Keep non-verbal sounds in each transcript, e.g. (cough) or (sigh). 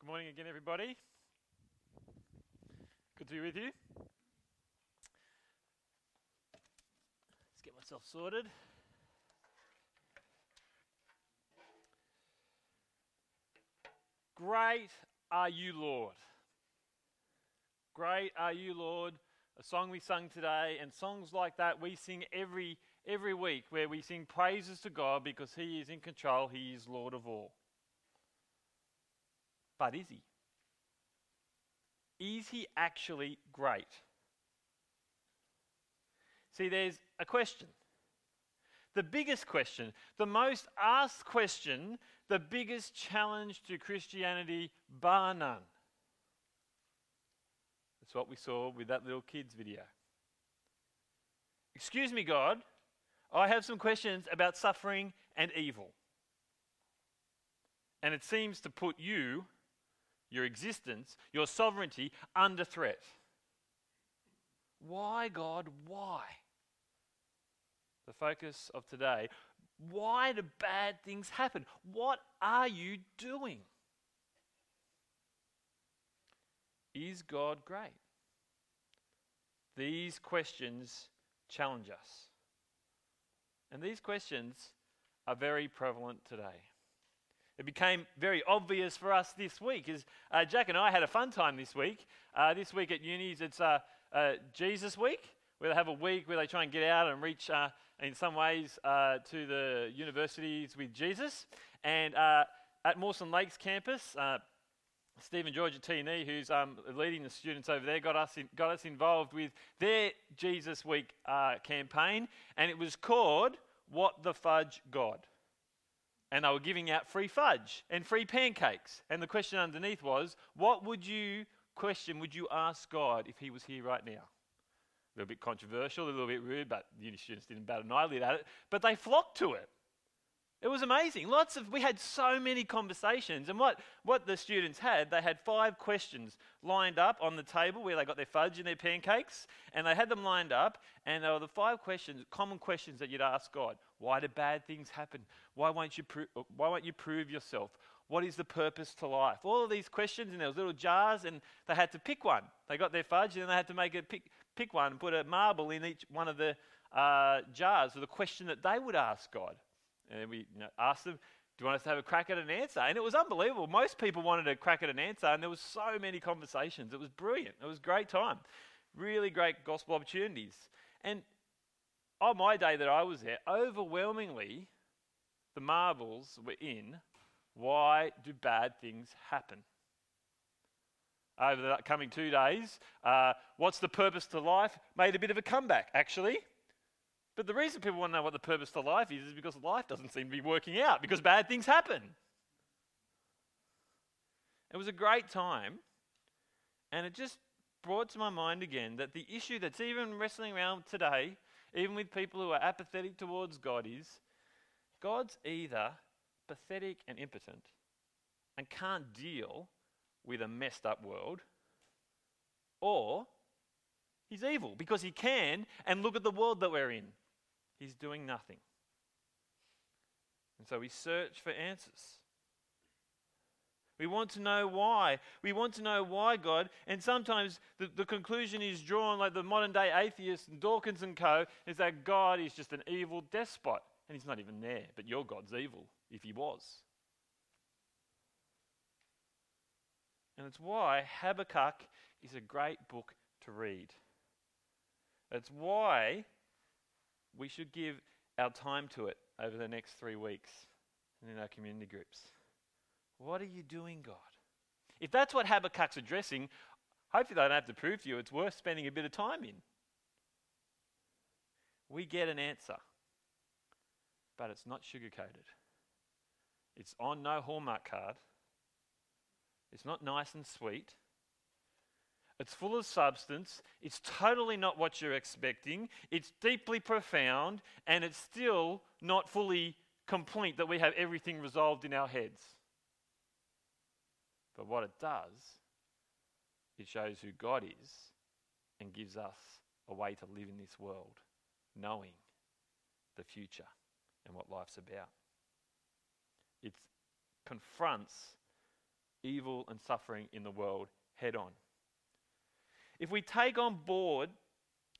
Good morning again, everybody. Good to be with you. Let's get myself sorted. Great are you, Lord. Great are you, Lord. A song we sung today, and songs like that we sing every every week, where we sing praises to God because He is in control. He is Lord of all. But is He? Is He actually great? See, there's a question. The biggest question, the most asked question, the biggest challenge to Christianity, bar none. That's what we saw with that little kids video. Excuse me, God, I have some questions about suffering and evil. And it seems to put you, your existence, your sovereignty, under threat. Why, God, why? The focus of today. Why do bad things happen? What are you doing? Is God great? These questions challenge us. And these questions are very prevalent today. It became very obvious for us this week as uh, Jack and I had a fun time this week. Uh, this week at unis, it's uh, uh Jesus Week, where they have a week where they try and get out and reach, uh, in some ways, uh, to the universities with Jesus. And at Mawson Lakes campus, Stephen George at TNE, who's um, leading the students over there, got us, in, got us involved with their Jesus Week uh, campaign, and it was called What the Fudge God. And they were giving out free fudge and free pancakes. And the question underneath was, What would you question would you ask God if He was here right now? A little bit controversial, a little bit rude, but the uni students didn't bat an eyelid at it. But they flocked to it. It was amazing. Lots of we had so many conversations, and what what the students had, they had five questions lined up on the table where they got their fudge and their pancakes, and they had them lined up, and they were the five questions, common questions that you'd ask God. Why do bad things happen? Why won't you pro- why won't you prove yourself? What is the purpose to life? All of these questions, and there was little jars, and they had to pick one. They got their fudge, and then they had to make a pick pick one, and put a marble in each one of the uh, jars for the question that they would ask God. And we you know, asked them, do you want us to have a crack at an answer? And it was unbelievable. Most people wanted a crack at an answer, and there was so many conversations. It was brilliant. It was a great time. Really great gospel opportunities. And on my day that I was there, overwhelmingly, the marbles were in why do bad things happen? Over the coming two days, uh, what's the purpose to life? Made a bit of a comeback, actually. But the reason people want to know what the purpose to life is is because life doesn't seem to be working out, because bad things happen. It was a great time, and it just brought to my mind again that the issue that's even wrestling around today, even with people who are apathetic towards God, is God's either pathetic and impotent and can't deal with a messed up world, or he's evil because he can, and look at the world that we're in. He's doing nothing. And so we search for answers. We want to know why. We want to know why God. And sometimes the, the conclusion is drawn, like the modern day atheists and Dawkins and co., is that God is just an evil despot. And he's not even there. But your God's evil, if he was. And it's why Habakkuk is a great book to read. It's why we should give our time to it over the next three weeks and in our community groups. What are you doing, God? If that's what Habakkuk's addressing, hopefully they don't have to prove to you it's worth spending a bit of time in. We get an answer, but it's not sugar coated. It's on no Hallmark card. It's not nice and sweet. It's full of substance. It's totally not what you're expecting. It's deeply profound, and it's still not fully complete that we have everything resolved in our heads. But what it does, it shows who God is and gives us a way to live in this world, knowing the future and what life's about. It confronts evil and suffering in the world head on. If we take on board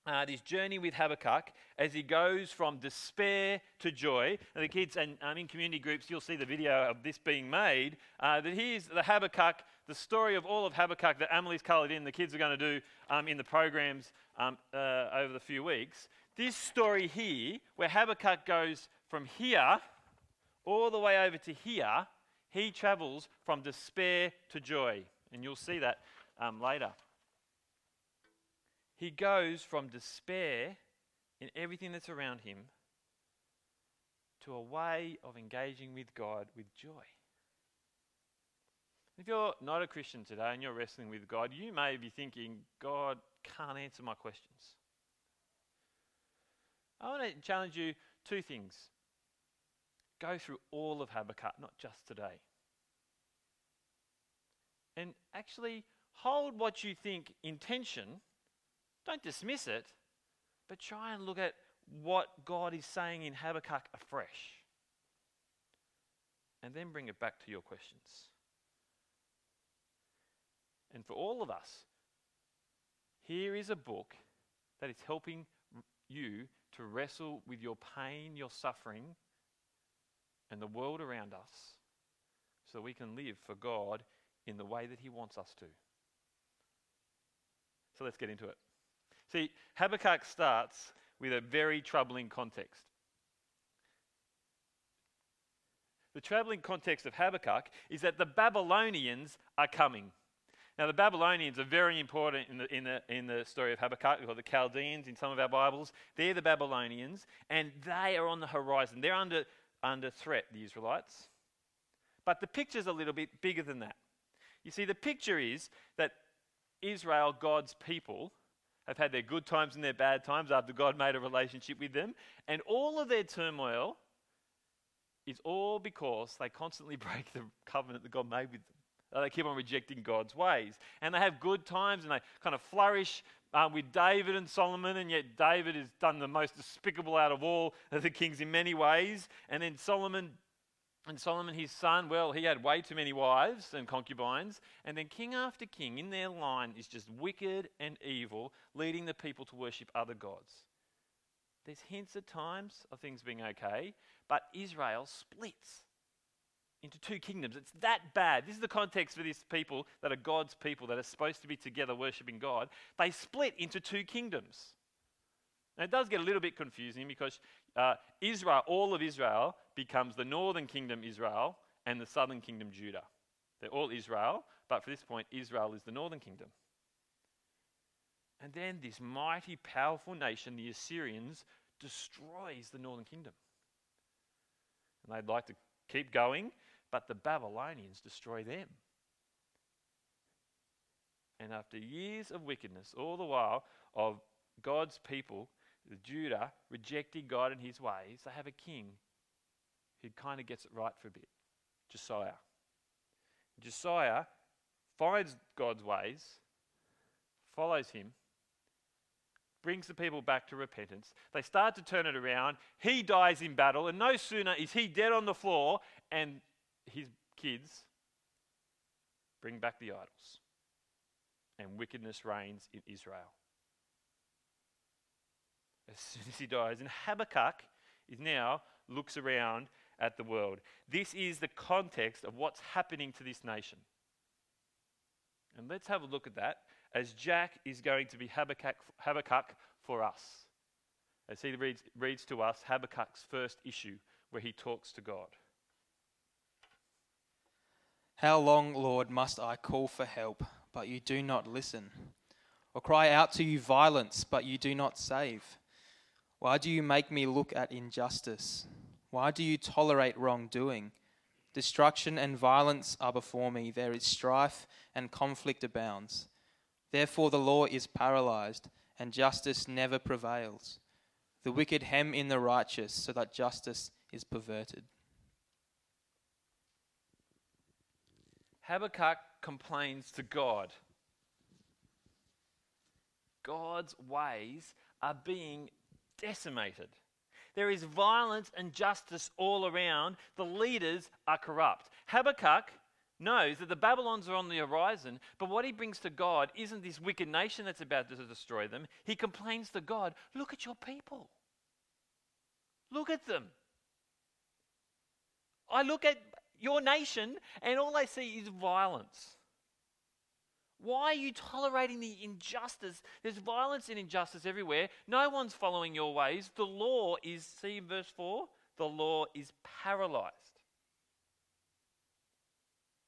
uh, this journey with Habakkuk as he goes from despair to joy. And the kids and um, in community groups, you'll see the video of this being made. Uh, that here's the Habakkuk, the story of all of Habakkuk that Amelie's coloured in. The kids are going to do um, in the programs um, uh, over the few weeks. This story here, where Habakkuk goes from here all the way over to here, he travels from despair to joy. And you'll see that um, later. He goes from despair in everything that's around him to a way of engaging with God with joy. If you're not a Christian today and you're wrestling with God, you may be thinking, God can't answer my questions. I want to challenge you two things. Go through all of Habakkuk, not just today. And actually hold what you think in tension don't dismiss it, but try and look at what God is saying in Habakkuk afresh. And then bring it back to your questions. And for all of us, here is a book that is helping you to wrestle with your pain, your suffering, and the world around us so that we can live for God in the way that He wants us to. So let's get into it. See, Habakkuk starts with a very troubling context. The troubling context of Habakkuk is that the Babylonians are coming. Now, the Babylonians are very important in the, in the, in the story of Habakkuk, or the Chaldeans in some of our Bibles. They're the Babylonians, and they are on the horizon. They're under, under threat, the Israelites. But the picture's a little bit bigger than that. You see, the picture is that Israel, God's people, have had their good times and their bad times after God made a relationship with them. And all of their turmoil is all because they constantly (laughs) break the covenant that God made with them. They keep on rejecting God's ways. And they have good times and they kind of flourish um, with David and Solomon, and yet David has done the most despicable out of all of the kings in many ways. And then Solomon and Solomon, his son, well, he had way too many wives and concubines. And then king after king in their line is just wicked and evil, leading the people to worship other gods. There's hints at times of things being okay, but Israel splits into two kingdoms. It's that bad. This is the context for these people that are God's people that are supposed to be together worshiping God. They split into two kingdoms. Now, it does get a little bit confusing because uh, Israel, all of Israel, becomes the northern kingdom Israel and the southern kingdom Judah. They're all Israel, but for this point, Israel is the northern kingdom. And then this mighty, powerful nation, the Assyrians, destroys the northern kingdom. And they'd like to keep going, but the Babylonians destroy them. And after years of wickedness, all the while of God's people Judah rejecting God and his ways, they have a king who kind of gets it right for a bit Josiah. Josiah finds God's ways, follows him, brings the people back to repentance. They start to turn it around. He dies in battle, and no sooner is he dead on the floor, and his kids bring back the idols. And wickedness reigns in Israel as soon as he dies. And Habakkuk is now looks around at the world. This is the context of what's happening to this nation. And let's have a look at that as Jack is going to be Habakkuk, Habakkuk for us. As he reads, reads to us Habakkuk's first issue where he talks to God. How long, Lord, must I call for help, but you do not listen? Or cry out to you violence, but you do not save? Why do you make me look at injustice? Why do you tolerate wrongdoing? Destruction and violence are before me. There is strife and conflict abounds. Therefore, the law is paralyzed, and justice never prevails. The wicked hem in the righteous, so that justice is perverted. Habakkuk complains to God. God's ways are being decimated. There is violence and justice all around. The leaders are corrupt. Habakkuk knows that the Babylons are on the horizon, but what he brings to God isn't this wicked nation that's about to destroy them. He complains to God, Look at your people. Look at them. I look at your nation, and all I see is violence. Why are you tolerating the injustice? There's violence and injustice everywhere. No one's following your ways. The law is, see in verse 4, the law is paralyzed.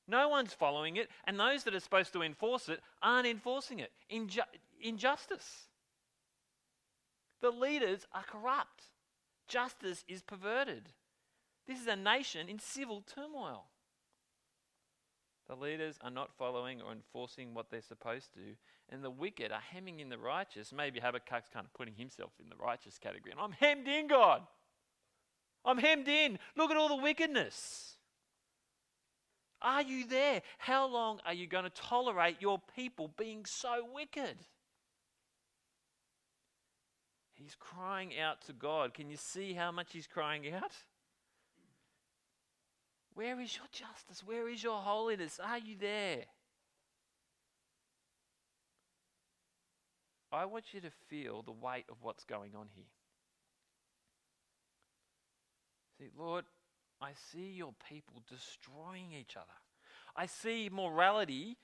No one's following it, and those that are supposed to enforce it aren't enforcing it. Inju- injustice. The leaders are corrupt. Justice is perverted. This is a nation in civil turmoil. The leaders are not following or enforcing what they're supposed to, and the wicked are hemming in the righteous. Maybe Habakkuk's kind of putting himself in the righteous category. And I'm hemmed in, God. I'm hemmed in. Look at all the wickedness. Are you there? How long are you going to tolerate your people being so wicked? He's crying out to God. Can you see how much he's crying out? Where is your justice? Where is your holiness? Are you there? I want you to feel the weight of what's going on here. See, Lord, I see your people destroying each other. I see morality,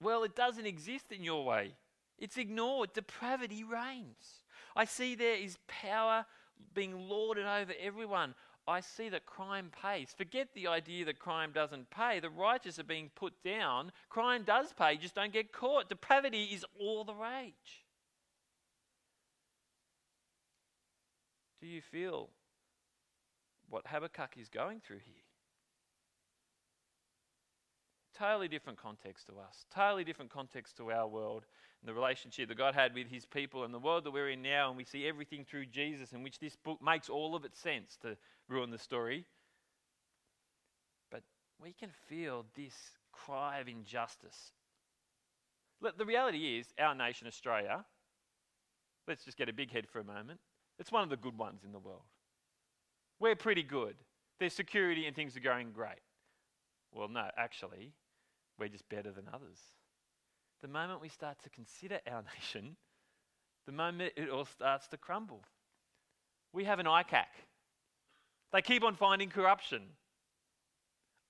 well, it doesn't exist in your way. It's ignored. Depravity reigns. I see there is power being lorded over everyone. I see that crime pays. Forget the idea that crime doesn't pay. The righteous are being put down. Crime does pay, just don't get caught. Depravity is all the rage. Do you feel what Habakkuk is going through here? Totally different context to us, totally different context to our world and the relationship that God had with his people and the world that we're in now, and we see everything through Jesus, in which this book makes all of its sense to ruin the story. But we can feel this cry of injustice. The reality is, our nation, Australia, let's just get a big head for a moment, it's one of the good ones in the world. We're pretty good. There's security and things are going great. Well, no, actually, we're just better than others. The moment we start to consider our (laughs) nation, the moment it all starts to crumble. We have an ICAC. They keep on finding corruption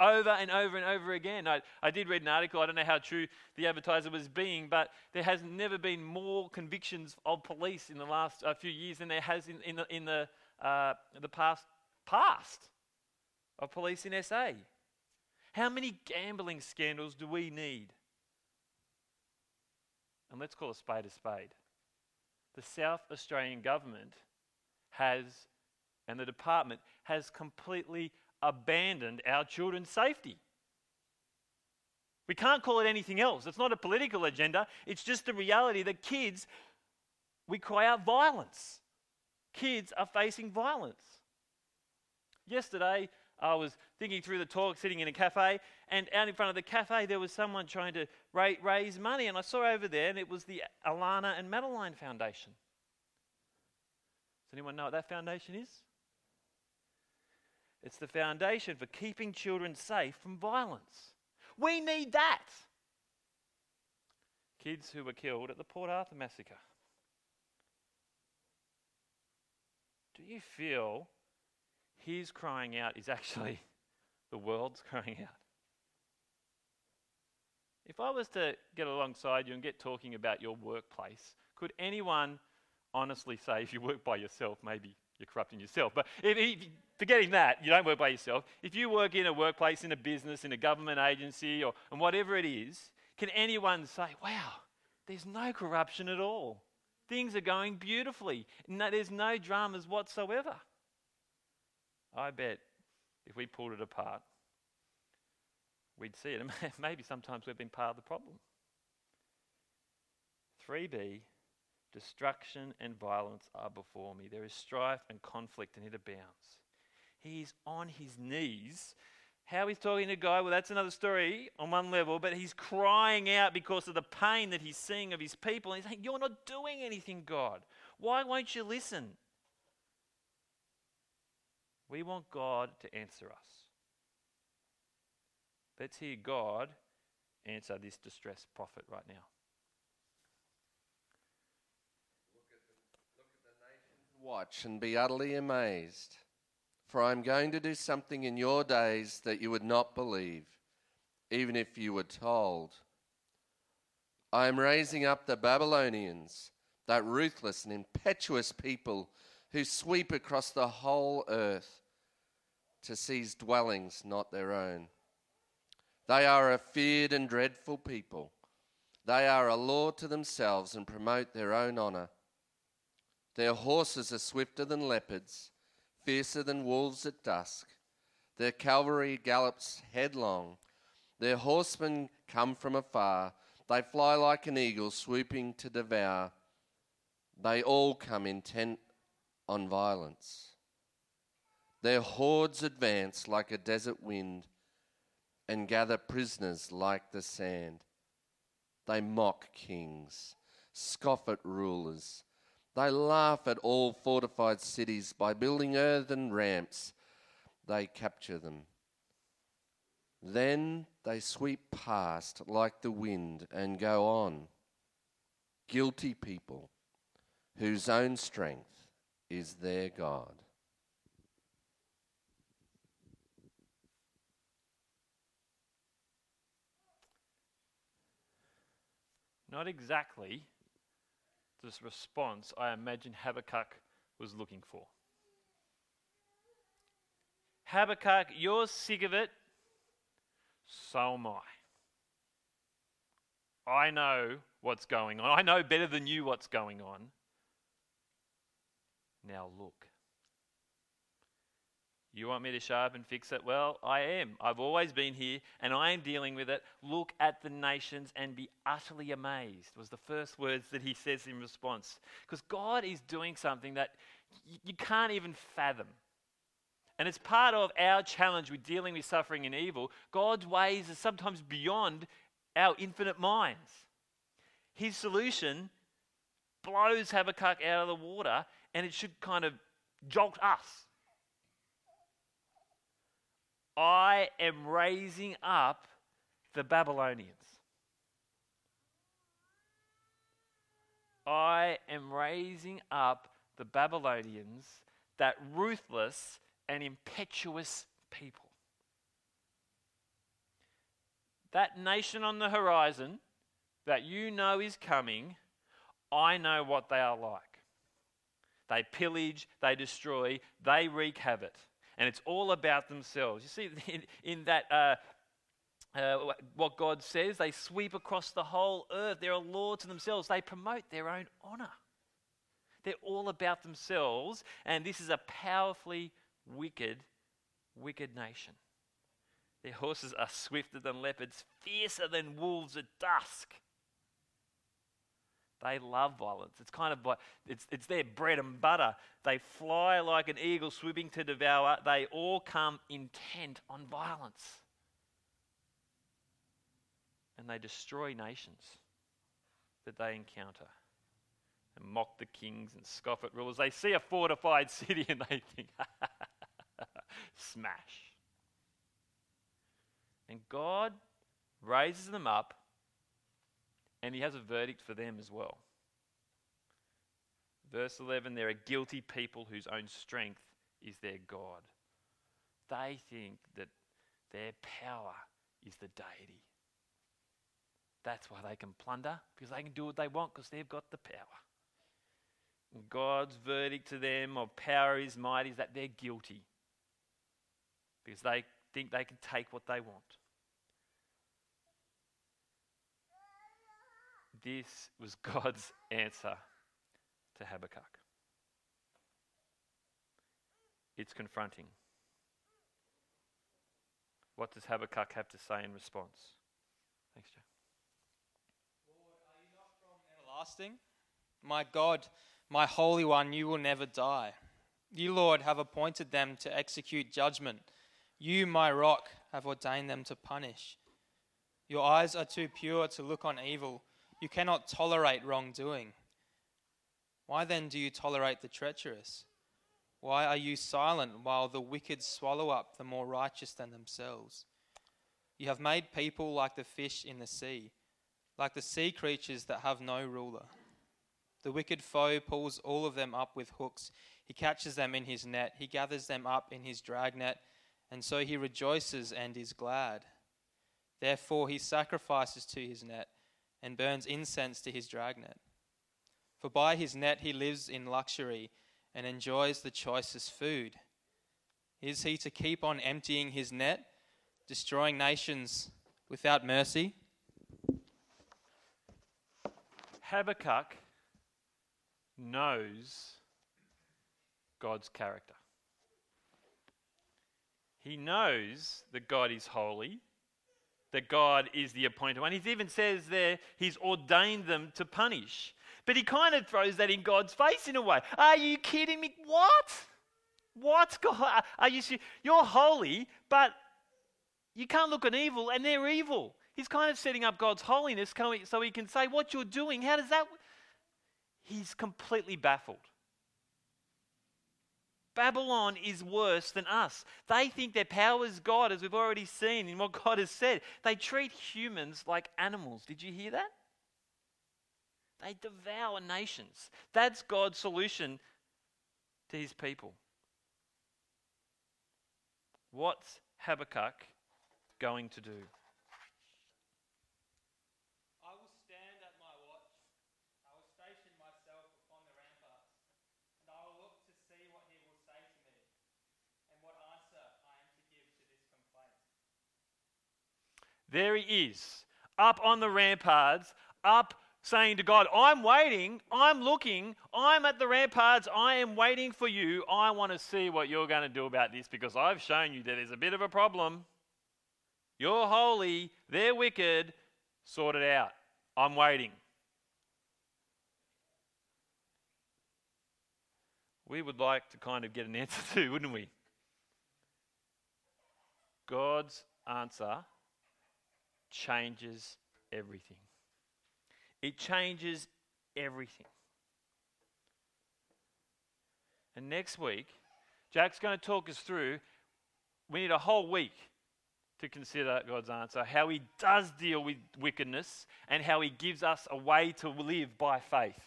over and over and over again. I, I did read an article, I don't know how true the advertiser was being, but there has never been more convictions of police in the last uh, few years than there has in, in the, in the, uh, the past, past of police in SA. How many gambling scandals do we need? And let's call a spade a spade. The South Australian government has, and the department has completely abandoned our children's safety. We can't call it anything else. It's not a political agenda, it's just the reality that kids, we cry out violence. Kids are facing violence. Yesterday, I was thinking through the talk, sitting in a cafe, and out in front of the cafe, there was someone trying to ra- raise money. And I saw over there, and it was the Alannah and Madeline Foundation. Does anyone know what that foundation is? It's the foundation for keeping children safe from violence. We need that. Kids who were killed at the Port Arthur massacre. Do you feel his crying out is actually (laughs) the world's crying out. If I was to get alongside you and get talking about your workplace, could anyone honestly say, if you work by yourself, maybe you're corrupting yourself, but if, if, forgetting that, you don't work by yourself, if you work in a workplace, in a business, in a government agency, or and whatever it is, can anyone say, wow, there's no corruption at all? Things are going beautifully. No, there's no dramas whatsoever. I bet if we pulled it apart, we'd see it. (laughs) And maybe sometimes we've been part of the problem. 3b, destruction and violence are before me. There is strife and conflict, and it abounds. He's on his knees. How he's talking to God, well, that's another story on one level, but he's crying out because of the pain that he's seeing of his people. And he's saying, You're not doing anything, God. Why won't you listen? We want God to answer us. Let's hear God answer this distressed prophet right now. Watch and be utterly amazed, for I am going to do something in your days that you would not believe, even if you were told. I am raising up the Babylonians, that ruthless and impetuous people who sweep across the whole earth to seize dwellings not their own. They are a feared and dreadful people. They are a law to themselves and promote their own honour. Their horses are swifter than leopards, fiercer than wolves at dusk. Their cavalry gallops headlong. Their horsemen come from afar. They fly like an eagle swooping to devour. They all come intent on violence. Their hordes advance like a desert wind and gather prisoners like the sand. They mock kings, scoff at rulers. They laugh at all fortified cities by building earthen ramps. They capture them. Then they sweep past like the wind and go on. Guilty people whose own strength is their God. Not exactly this response I imagine Habakkuk was looking for. Habakkuk, you're sick of it. So am I. I know what's going on. I know better than you what's going on. Now look. You want me to show up and fix it? Well, I am. I've always been here and I am dealing with it. Look at the nations and be utterly amazed, was the first words that he says in response. Because God is doing something that y- you can't even fathom. And it's part of our challenge with dealing with suffering and evil. God's ways are sometimes beyond our infinite minds. His solution blows Habakkuk out of the water, and it should kind of jolt us. I am raising up the Babylonians. I am raising up the Babylonians, that ruthless and impetuous people. That nation on the horizon that you know is coming, I know what they are like. They pillage, they destroy, they wreak havoc and it's all about themselves. You see, (laughs) in, in that, uh, uh, what God says, they sweep across the whole earth. They're a law to themselves. They promote their own honor. They're all about themselves, and this is a powerfully wicked, wicked nation. Their horses are swifter than leopards, fiercer than wolves at dusk. They love violence. It's kind of like it's, it's their bread and butter. They fly like an eagle swooping to devour. They all come intent on violence. And they destroy nations that they encounter and mock the kings and scoff at rulers. They see a fortified (laughs) city and they think, (laughs) smash. And God raises them up and he has a verdict for them as well. Verse 11 they're a guilty people whose own strength is their God. They think that their power is the deity. That's why they can plunder, because they can do what they want, because they've got the power. God's verdict to them of power is might is that they're guilty, because they think they can take what they want. This was (laughs) God's answer to Habakkuk. It's confronting. What does Habakkuk have to say in response? Thanks, Joe. Lord, are you not from everlasting? My God, my Holy One, you will never die. You, Lord, have appointed them to execute judgment. You, my rock, have ordained them to punish. Your eyes are too pure to look on evil. You cannot tolerate wrongdoing. Why then do you tolerate the treacherous? Why are you silent while the wicked swallow up the more righteous than themselves? You have made people like the fish in the sea, like the sea creatures that have no ruler. The wicked foe pulls all of them up with hooks. He catches them in his net. He gathers them up in his dragnet, and so he rejoices and is glad. Therefore, he sacrifices to his net and burns incense to his dragnet. For by his net he lives in luxury and enjoys the choicest food. Is he to keep on emptying his net, destroying nations without mercy? Habakkuk knows God's character. He knows that God is holy, that God is the appointed one. He even says there he's ordained them to punish. But he kind of throws that in God's face in a way. Are you kidding me? What? What? God, are you You're holy, but you can't look at evil and they're evil. He's kind of setting up God's holiness so he can say, What you're doing, how does that he's completely baffled. Babylon is worse than us. They think their power is God, as we've already seen in what (laughs) God has said. They treat humans like animals. Did you hear that? They devour nations. That's God's solution to his people. What's Habakkuk going to do? There he is, up on the ramparts, up saying to God, I'm waiting, I'm looking, I'm at the ramparts, I am waiting for you. I want to see what you're going to do about this because I've shown you that there's a bit of a problem. You're holy, they're wicked, sort it out. I'm waiting. We would like to kind of get an (laughs) answer to, wouldn't we? God's answer changes everything. It changes everything. And next week, Jack's going to talk us through. We need a whole week to consider God's answer, how He does deal with wickedness, and how He gives us a way to live by faith.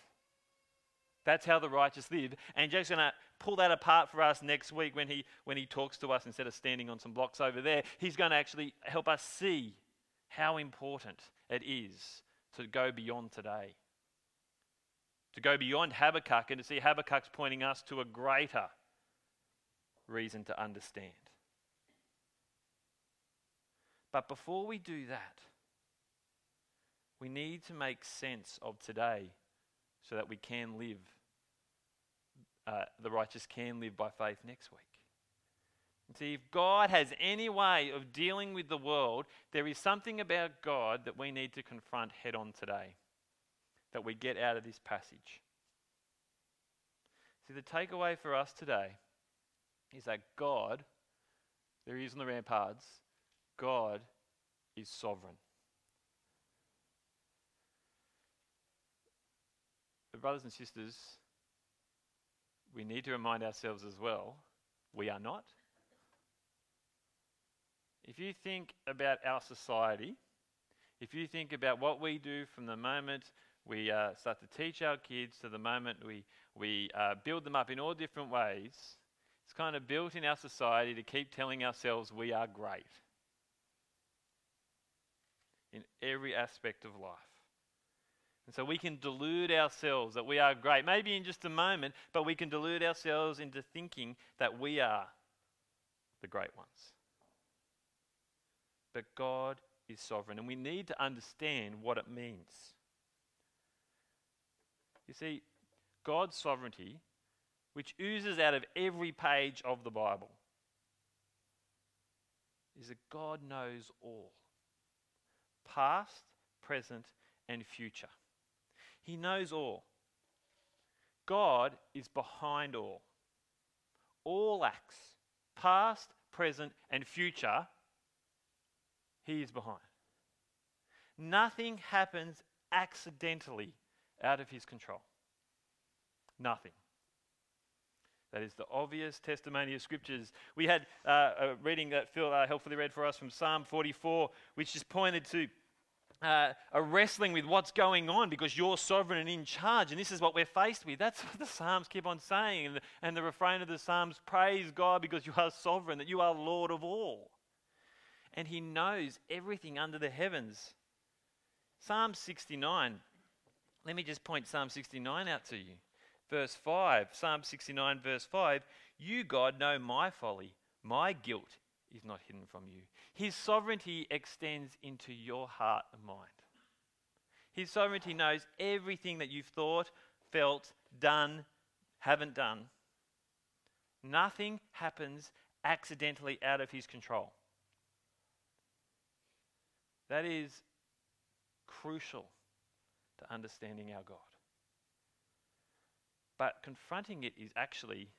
That's how the righteous live. And Jack's going to pull that apart for us next week when he, when he talks to us instead of standing on some blocks over there. He's going to actually help us see how important it is to go beyond today. To go beyond Habakkuk and to see Habakkuk's pointing us to a greater reason to understand. But before we do that, we need to make sense of today so that we can live, uh, the righteous can live by faith next week. See, if God has any way of dealing with the world, there is something about God that we need to confront head on today, that we get out of this passage. See, the takeaway for us today is that God, there is on the ramparts, God is sovereign. But, brothers and sisters, we need to remind ourselves as well we are not. If you think about our society, if you think about what we do from the moment we uh, start to teach our kids to the moment we, we uh, build them up in all different ways, it's kind of built in our society to keep telling ourselves we are great in every aspect of life. And so we can delude ourselves that we are great, maybe in just a moment, but we can delude ourselves into thinking that we are the great ones but God is sovereign, and we need to understand what it means. You see, God's sovereignty, which oozes out of every page of the Bible, is that God knows all past, present, and future. He knows all. God is behind all. All acts, past, present, and future, he is behind. Nothing happens accidentally out of his control. Nothing. That is the obvious testimony of scriptures. We had uh, a reading that Phil uh, helpfully read for us from Psalm 44, which just pointed to uh, a wrestling with what's going on because you're sovereign and in charge, and this is what we're faced with. That's what the Psalms keep on saying. And the, and the refrain of the Psalms praise God because you are sovereign, that you are Lord of all. And He knows everything under the heavens. Psalm 69. Let me just point Psalm 69 out to you. Verse 5, Psalm 69, verse 5 You, God, know my folly. My guilt is not hidden from you. His sovereignty extends into your heart and mind. His sovereignty knows everything that you've thought, felt, done, haven't done. Nothing happens accidentally out of his control. That is crucial to understanding our God. But confronting it is actually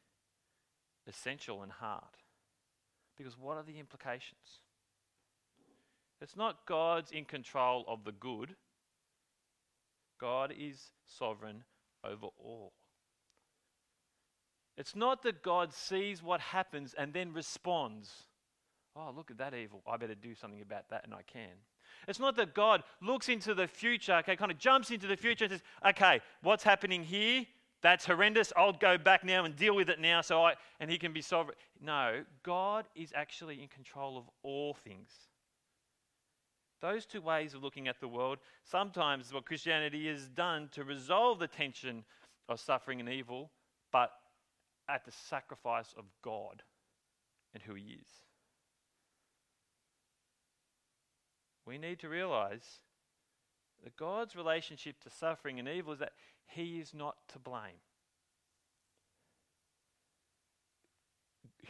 essential and hard. Because what are the implications? It's not God's in control of the good, God is sovereign over all. It's not that God sees what happens and then responds. Oh, look at that evil. I better do something about that, and I can. It's not that God looks into the future, okay, kind of jumps into the future and says, okay, what's happening here? That's horrendous. I'll go back now and deal with it now so I and he can be sovereign. No, God is actually in control of all things. Those two ways of looking at the world, sometimes what Christianity has done to resolve the tension of suffering and evil, but at the sacrifice of God and who He is. We need to realize that God's relationship to suffering and evil is that He is not to blame.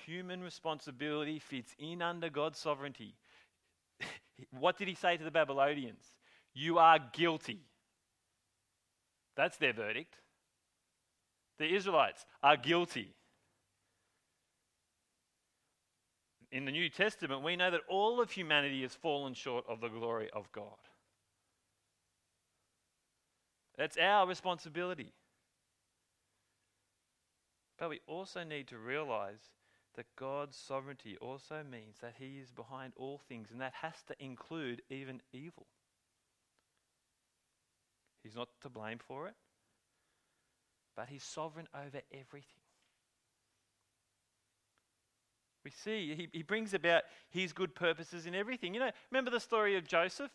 Human responsibility fits in under God's sovereignty. (laughs) what did He say to the Babylonians? You are guilty. That's their verdict. The Israelites are guilty. In the New Testament, we know that all of humanity has fallen short of the glory of God. That's our responsibility. But we also need to realize that God's sovereignty also means that He is behind all things, and that has to include even evil. He's not to blame for it, but He's sovereign over everything. We see he, he brings about His good purposes in everything. You know, remember the story of Joseph,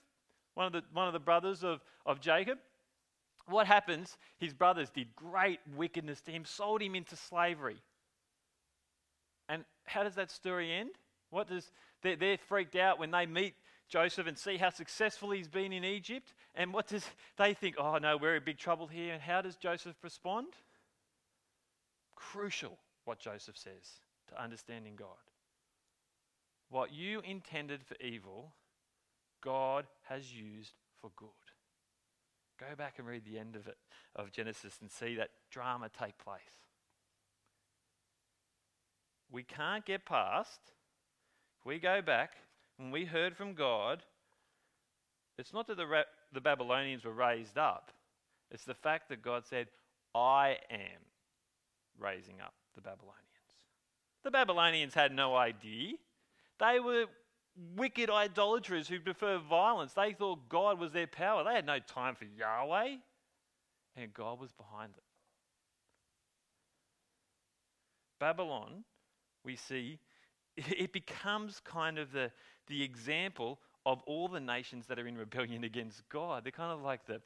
one of the, one of the brothers of, of Jacob? what happens? His brothers did great wickedness to him, sold him into slavery. And how does that story end? What does they're, they're freaked out when they meet Joseph and see how successful he's been in Egypt. And what does they think? Oh no, we're in big trouble here. And how does Joseph respond? Crucial what Joseph says to understanding God. What you intended for evil, God has used for good. Go back and read the end of it, of Genesis, and see that drama take place. We can't get past, if we go back and we heard from God, it's not that the, Ra- the Babylonians were raised up, it's the fact that God said, I am raising up the Babylonians. The Babylonians had no idea. They were wicked idolaters who prefer violence. They thought God was their power. They had no time for Yahweh, and God was behind it. Babylon, we see, (laughs) it becomes kind of the, the example of all the nations that are in rebellion against God. They're kind of like the,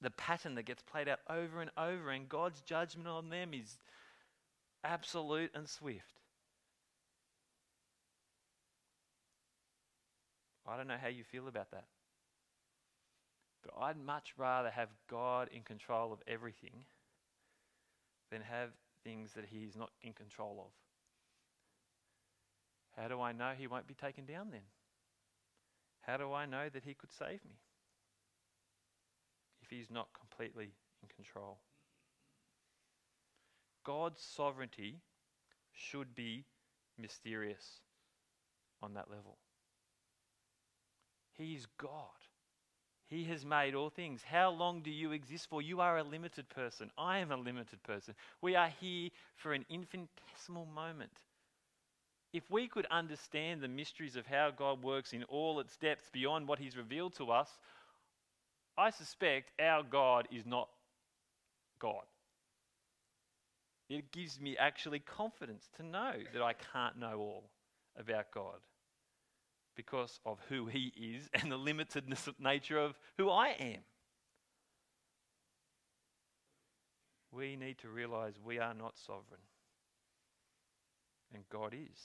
the pattern that gets played out over and over, and God's judgment on them is absolute and swift. I don't know how you feel about that. But I'd much rather have God in control of everything than have things that He is not in control of. How do I know He won't be taken down then? How do I know that He could save me if He's not completely in control? God's sovereignty should be mysterious on that level. He is God. He has made all things. How long do you exist for? You are a limited person. I am a limited person. We are here for an infinitesimal moment. If we could understand the mysteries of how God works in all its depths beyond what He's revealed to us, I suspect our God is not God. It gives me actually confidence to know that I can't know all about God because of who He is and the limitedness of nature of who I am. We need to realize we are not sovereign, and God is.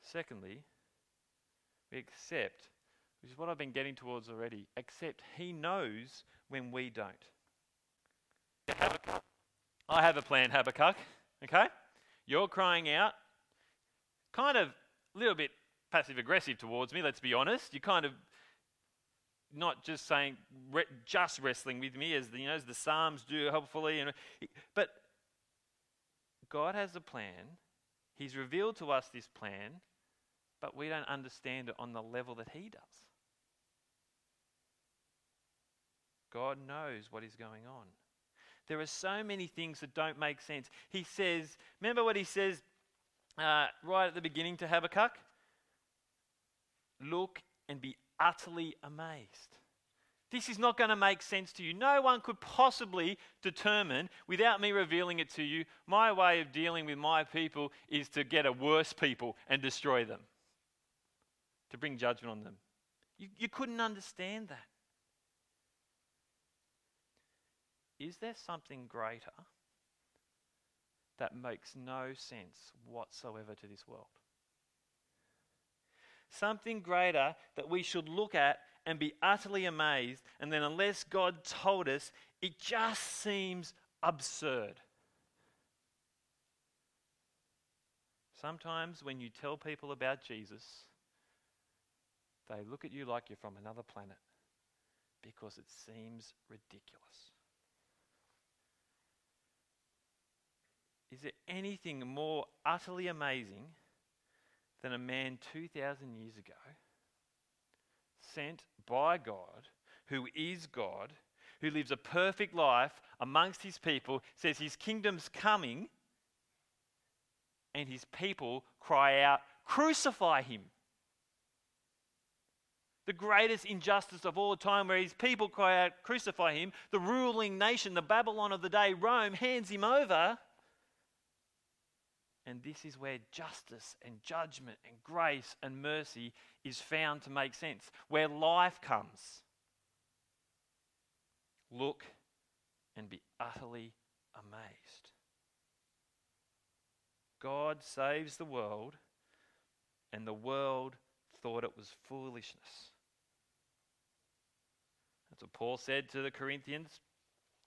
Secondly, we accept, which is what I've been getting towards already, accept He knows when we don't. I have a plan, Habakkuk. Okay? You're crying out, kind of a little bit passive aggressive towards me, let's be honest. You're kind of not just saying, re- just wrestling with me as the, you know, as the Psalms do, hopefully. And, but God has a plan. He's revealed to us this plan, but we don't understand it on the level that He does. God knows what is going on. There are so many things that don't make sense. He says, remember what he says uh, right at the beginning to Habakkuk? Look and be utterly amazed. This is not going to make sense to you. No one could possibly determine, without me revealing it to you, my way of dealing with my people is to get a worse people and destroy them, to bring judgment on them. You, you couldn't understand that. Is there something greater that makes no sense whatsoever to this world? Something greater that we should look at and be utterly amazed, and then, unless God told us, it just seems absurd. Sometimes when you tell people about Jesus, they look at you like you're from another planet because it seems ridiculous. Is there anything more utterly amazing than a man 2,000 years ago sent by God, who is God, who lives a perfect life amongst his people, says his kingdom's coming, and his people cry out, Crucify him! the greatest injustice of all time, where his people cry out, Crucify him. The ruling nation, the Babylon of the day, Rome, hands him over. And this is where justice and judgment and grace and mercy is found to make sense, where life comes. Look and be utterly amazed. God saves the world, and the world thought it was foolishness. That's what Paul said to the Corinthians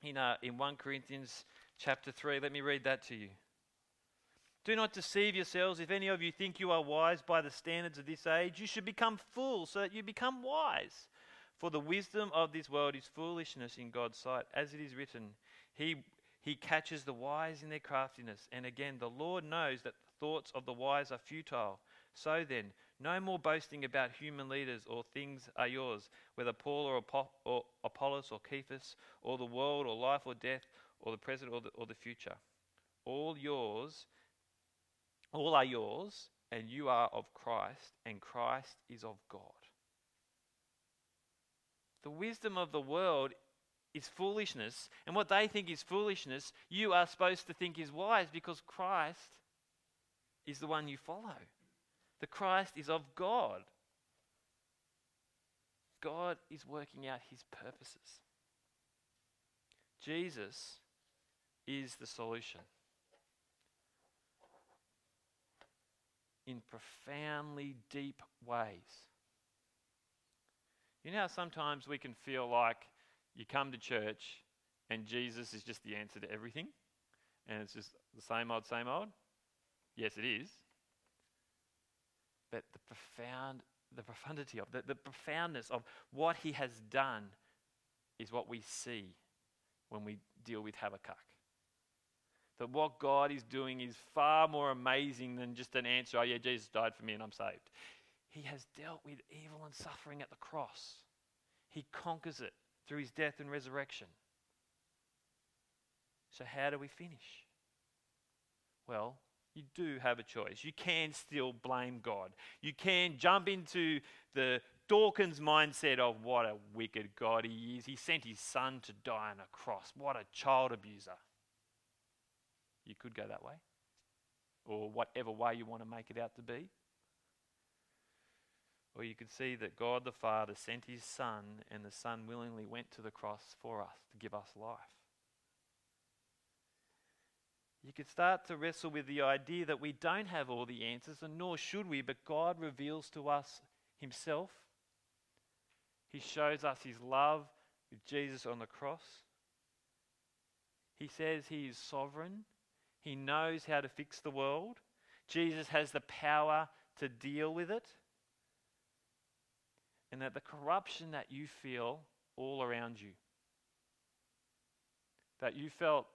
in, uh, in 1 Corinthians chapter 3. Let me read that to you. Do not deceive yourselves. If any of you think you are wise by the standards of this age, you should become fools so that you become wise. For the wisdom of this world is foolishness in God's sight. As it is written, He, he catches the wise in their craftiness. And again, the Lord knows that the thoughts of the wise are futile. So then, no more boasting about human leaders or things are yours, whether Paul or, or Apollos or Cephas, or the world or life or death, or the present or the, or the future. All yours all are yours, and you are of Christ, and Christ is of God. The wisdom of the world is foolishness, and what they think is foolishness, you are supposed to think is wise because Christ is the one you follow. The Christ is of God. God is working out his purposes. Jesus is the solution. In profoundly deep ways. You know how sometimes we can feel like you come to church and Jesus is just the answer to everything? And it's just the same old, same old? Yes, it is. But the profound, the profundity of, the, the profoundness of what he has done is what we see when we deal with Habakkuk that what God is doing is far more amazing than just an answer, oh, yeah, Jesus died for me and I'm saved. He has dealt with evil and suffering at the cross. He conquers it through his death and resurrection. So, how do we finish? Well, you do have a choice. You can still blame God. You can jump into the Dawkins mindset of what a wicked God he is. He sent his son to die on a cross. What a child abuser. You could go that way, or whatever way you want to make it out to be. Or you could see that God the Father sent his Son, and the Son willingly went to the cross for us to give us life. You could start to wrestle with the idea that we don't have all the answers, and nor should we, but God reveals to us Himself. He shows us His love with Jesus on the cross. He says He is sovereign, He knows how to fix the world. Jesus has the power to deal with it. And that the corruption that you feel all around you, that you felt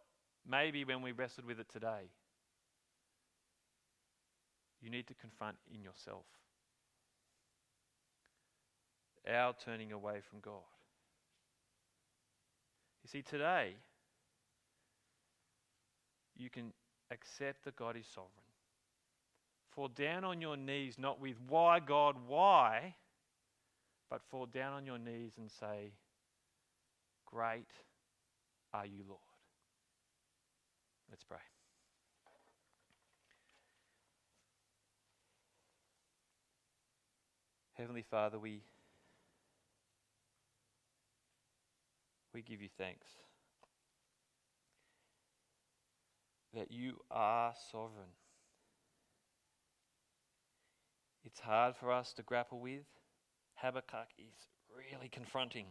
maybe when we wrestled with it today, you need to confront in yourself. Our turning away from God. You see, today, you can accept that God is sovereign. Fall down on your knees, not with, Why, God, why? but fall down on your knees and say, Great are you, Lord. Let's pray. Heavenly Father, we, we give you thanks that you are sovereign. It's hard for us to grapple with. Habakkuk is really confronting.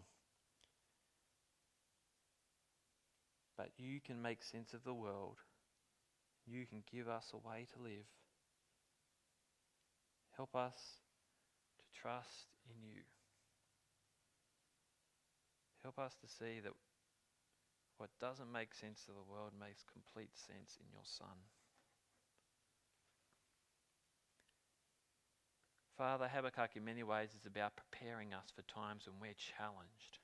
But you can make sense of the world. You can give us a way to live. Help us to trust in you. Help us to see that what doesn't make sense of the world makes complete sense in your Son. Father, Habakkuk in many ways is about preparing us for times when we're challenged.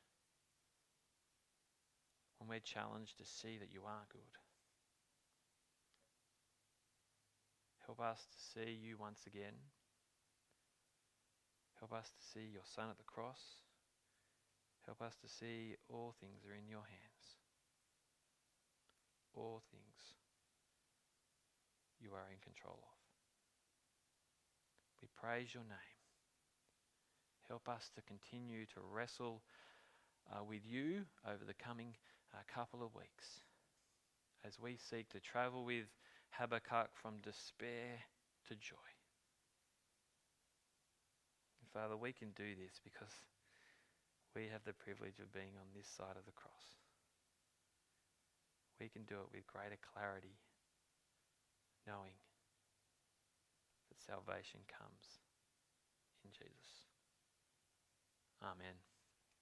When we're challenged to see that you are good. Help us to see you once again. Help us to see your Son at the cross. Help us to see all things are in your hands. All things you are in control of. We praise your name. Help us to continue to wrestle uh, with you over the coming uh, couple of weeks as we seek to travel with Habakkuk from despair to joy. Father, we can do this because we have the privilege of being on this side of the cross. We can do it with greater clarity, knowing that salvation comes in Jesus. Amen.